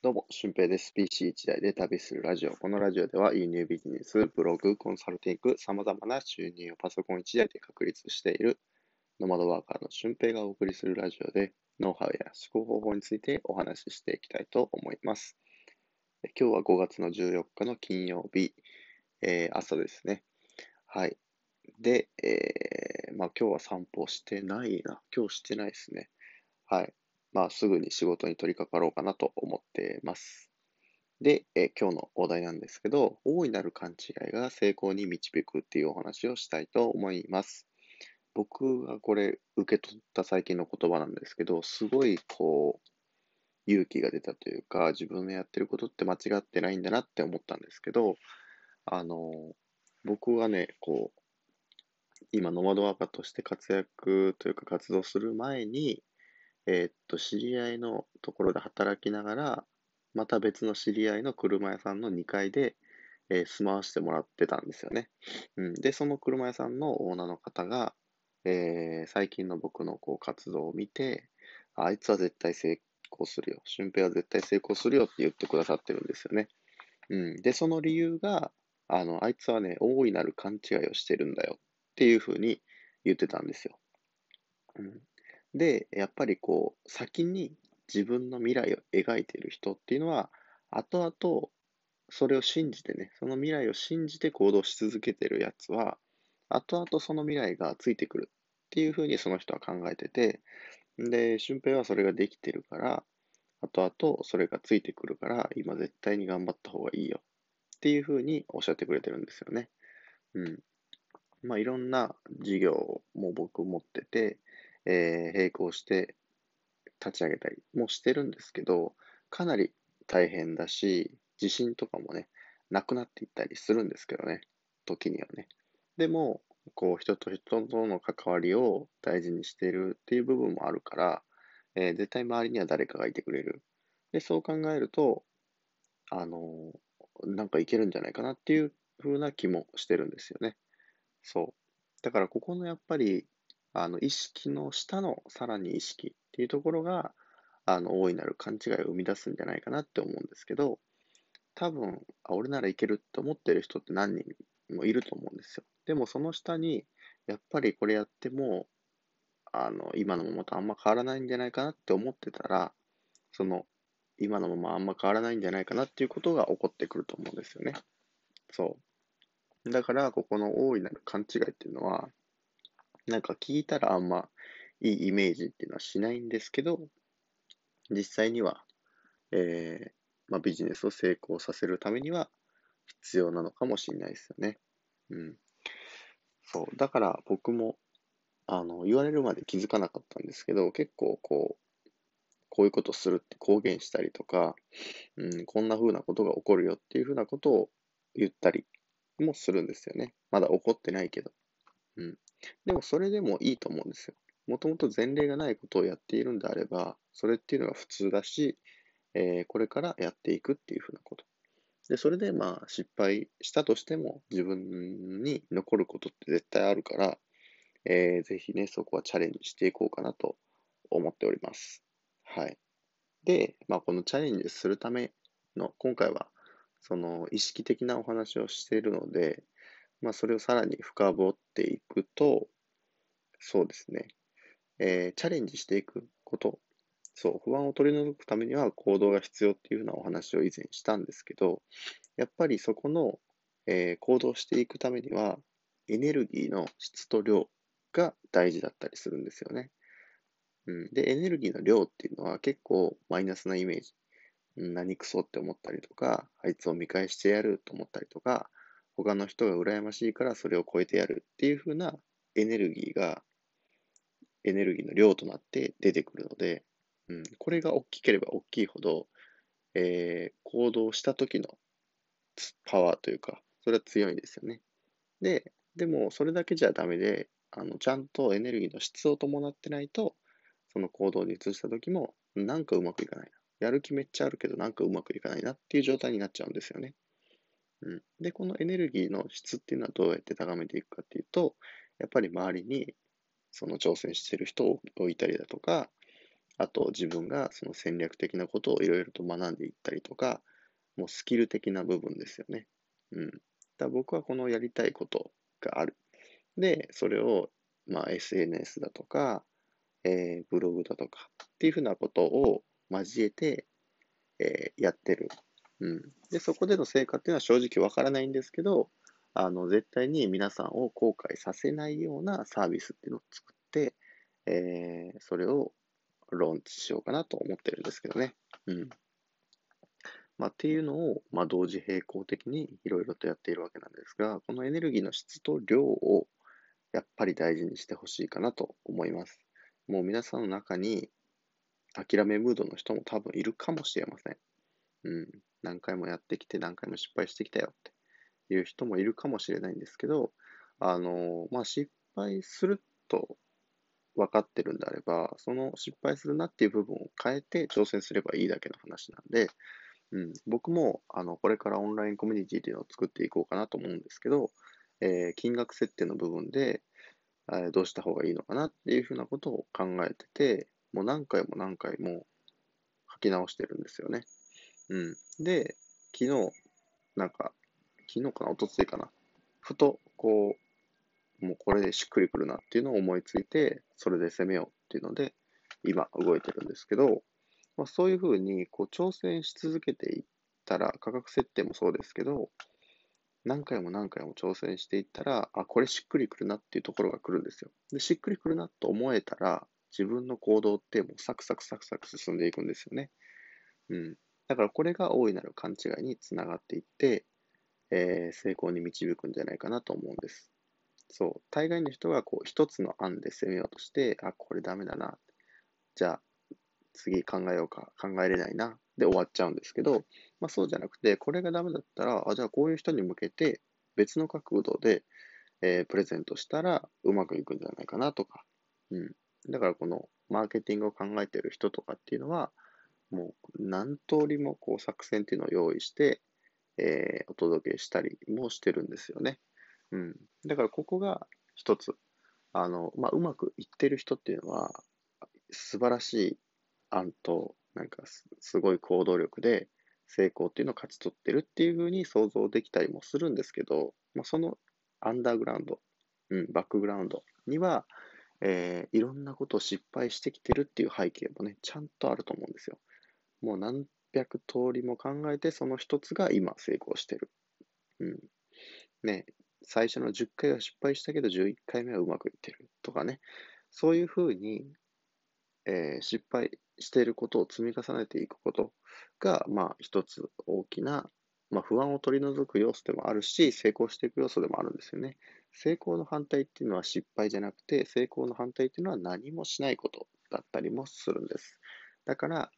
どうも、俊平です。PC1 台で旅するラジオ。このラジオでは輸入ビジネス、ブログ、コンサルティング、様々な収入をパソコン1台で確立しているノマドワーカーの俊平がお送りするラジオで、ノウハウや思考方法についてお話ししていきたいと思います。今日は5月の14日の金曜日、えー、朝ですね。はい。で、えー、まあ今日は散歩してないな。今日してないですね。はい。まあ、すぐに仕事に取り掛かろうかなと思っています。で、え今日のお題なんですけど、大いなる勘違いが成功に導くっていうお話をしたいと思います。僕がこれ受け取った最近の言葉なんですけど、すごいこう、勇気が出たというか、自分のやってることって間違ってないんだなって思ったんですけど、あの、僕はね、こう、今、ノマドワーカーとして活躍というか活動する前に、えー、っと、知り合いのところで働きながら、また別の知り合いの車屋さんの2階で、えー、住まわしてもらってたんですよね。うん、で、その車屋さんのオーナーの方が、えー、最近の僕のこう活動を見て、あいつは絶対成功するよ。俊平は絶対成功するよって言ってくださってるんですよね。うん、で、その理由が、あの、あいつはね、大いなる勘違いをしてるんだよっていうふうに言ってたんですよ。うん、で、やっぱりこう、先に自分の未来を描いている人っていうのは、後々、それを信じてね、その未来を信じて行動し続けてるやつは、後々その未来がついてくるっていうふうにその人は考えてて、で、俊平はそれができてるから、後々それがついてくるから、今絶対に頑張った方がいいよっていうふうにおっしゃってくれてるんですよね。うん。まあいろんな事業も僕持ってて、えー、並行して立ち上げたりもしてるんですけど、かなり大変だし、自信とかもね、なくなっていったりするんですけどね、時にはね。でも、こう、人と人との関わりを大事にしてるっていう部分もあるから、えー、絶対周りには誰かがいてくれる。で、そう考えると、あのー、なんかいけるんじゃないかなっていう風な気もしてるんですよね。そう。だから、ここのやっぱり、あの、意識の下のさらに意識っていうところが、あの、大いなる勘違いを生み出すんじゃないかなって思うんですけど、多分、あ、俺ならいけるって思ってる人って何人もいると思うんですよ。でもその下に、やっぱりこれやっても、あの、今のままとあんま変わらないんじゃないかなって思ってたら、その、今のままあんま変わらないんじゃないかなっていうことが起こってくると思うんですよね。そう。だから、ここの大いなる勘違いっていうのは、なんか聞いたらあんまいいイメージっていうのはしないんですけど、実際には、えー、まあ、ビジネスを成功させるためには必要なのかもしれないですよね。うん。そう。だから僕も、あの、言われるまで気づかなかったんですけど、結構こう、こういうことするって公言したりとか、うん、こんな風なことが起こるよっていう風なことを言ったりもするんですよね。まだ起こってないけど。うん。でもそれでもいいと思うんですよ。もともと前例がないことをやっているんであれば、それっていうのが普通だし、えー、これからやっていくっていうふうなこと。で、それでまあ失敗したとしても自分に残ることって絶対あるから、えー、ぜひね、そこはチャレンジしていこうかなと思っております。はい。で、まあこのチャレンジするための、今回はその意識的なお話をしているので、まあ、それをさらに深掘っていくと、そうですね、えー、チャレンジしていくこと、そう、不安を取り除くためには行動が必要っていうふうなお話を以前したんですけど、やっぱりそこの、えー、行動していくためには、エネルギーの質と量が大事だったりするんですよね。うん、で、エネルギーの量っていうのは結構マイナスなイメージ。何クソって思ったりとか、あいつを見返してやると思ったりとか、他の人が羨ましいからそれを超えてやるっていう風なエネルギーが、エネルギーの量となって出てくるので、うん、これが大きければ大きいほど、えー、行動した時のパワーというか、それは強いんですよね。で、でもそれだけじゃダメで、あの、ちゃんとエネルギーの質を伴ってないと、その行動に移した時も、なんかうまくいかないな。やる気めっちゃあるけど、なんかうまくいかないなっていう状態になっちゃうんですよね。うん。で、このエネルギーの質っていうのはどうやって高めていくかっていうと、やっぱり周りにその挑戦してる人を置いたりだとか、あと自分がその戦略的なことをいろいろと学んでいったりとか、もうスキル的な部分ですよね。うん。だ僕はこのやりたいことがある。で、それを、まあ、SNS だとか、えー、ブログだとかっていうふうなことを交えて、えー、やってる。うん。で、そこでの成果っていうのは正直わからないんですけど、あの、絶対に皆さんを後悔させないようなサービスっていうのを作って、えー、それをローンチしようかなと思ってるんですけどね。うん。まあ、っていうのを、まあ、同時並行的にいろいろとやっているわけなんですが、このエネルギーの質と量をやっぱり大事にしてほしいかなと思います。もう皆さんの中に諦めムードの人も多分いるかもしれません。うん。何回もやってきて何回も失敗してきたよっていう人もいるかもしれないんですけど、あの、まあ、失敗すると分かってるんであれば、その失敗するなっていう部分を変えて挑戦すればいいだけの話なんで、うん、僕もあのこれからオンラインコミュニティっていうのを作っていこうかなと思うんですけど、えー、金額設定の部分で、え、どうした方がいいのかなっていうふうなことを考えてて、もう何回も何回も書き直してるんですよね。うん。で、昨日、なんか、昨日かな、おとついかな、ふと、こう、もうこれでしっくりくるなっていうのを思いついて、それで攻めようっていうので、今動いてるんですけど、まあ、そういうふうにこう挑戦し続けていったら、価格設定もそうですけど、何回も何回も挑戦していったら、あ、これしっくりくるなっていうところが来るんですよ。で、しっくりくるなと思えたら、自分の行動ってもうサクサクサクサク進んでいくんですよね。うん。だからこれが大いなる勘違いにつながっていって、えー、成功に導くんじゃないかなと思うんです。そう。大概の人がこう一つの案で攻めようとして、あ、これダメだな。じゃあ次考えようか、考えれないな、で終わっちゃうんですけど、まあそうじゃなくて、これがダメだったら、あ、じゃあこういう人に向けて別の角度で、えー、プレゼントしたらうまくいくんじゃないかなとか、うん。だからこのマーケティングを考えてる人とかっていうのは、もう何通りもこう作戦っていうのを用意して、えー、お届けしたりもしてるんですよね。うん。だからここが一つ、あの、まあ、うまくいってる人っていうのは、素晴らしい案と、なんかすごい行動力で成功っていうのを勝ち取ってるっていうふうに想像できたりもするんですけど、まあ、そのアンダーグラウンド、うん、バックグラウンドには、えー、いろんなことを失敗してきてるっていう背景もね、ちゃんとあると思うんですよ。もう何百通りも考えて、その一つが今成功してる。うん。ね、最初の10回は失敗したけど、11回目はうまくいってるとかね。そういうふうに、えー、失敗していることを積み重ねていくことが、まあ、一つ大きな、まあ、不安を取り除く要素でもあるし、成功していく要素でもあるんですよね。成功の反対っていうのは失敗じゃなくて、成功の反対っていうのは何もしないことだったりもするんです。だから、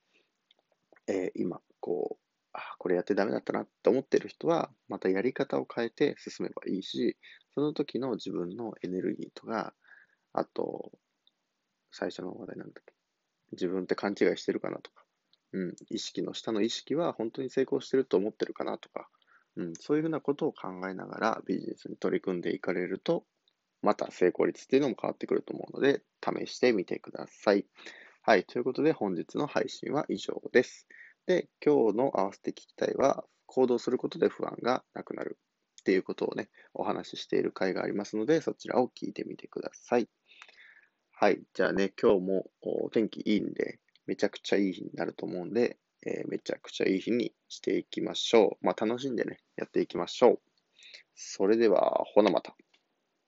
えー、今、こう、あ、これやってダメだったなって思ってる人は、またやり方を変えて進めばいいし、その時の自分のエネルギーとか、あと、最初の話題なんだっけ？自分って勘違いしてるかなとか、うん、意識の下の意識は本当に成功してると思ってるかなとか、うん、そういうふうなことを考えながらビジネスに取り組んでいかれると、また成功率っていうのも変わってくると思うので、試してみてください。はい。ということで、本日の配信は以上です。で、今日の合わせて聞きたいは、行動することで不安がなくなるっていうことをね、お話ししている回がありますので、そちらを聞いてみてください。はい。じゃあね、今日もお天気いいんで、めちゃくちゃいい日になると思うんで、えー、めちゃくちゃいい日にしていきましょう。まあ、楽しんでね、やっていきましょう。それでは、ほなまた。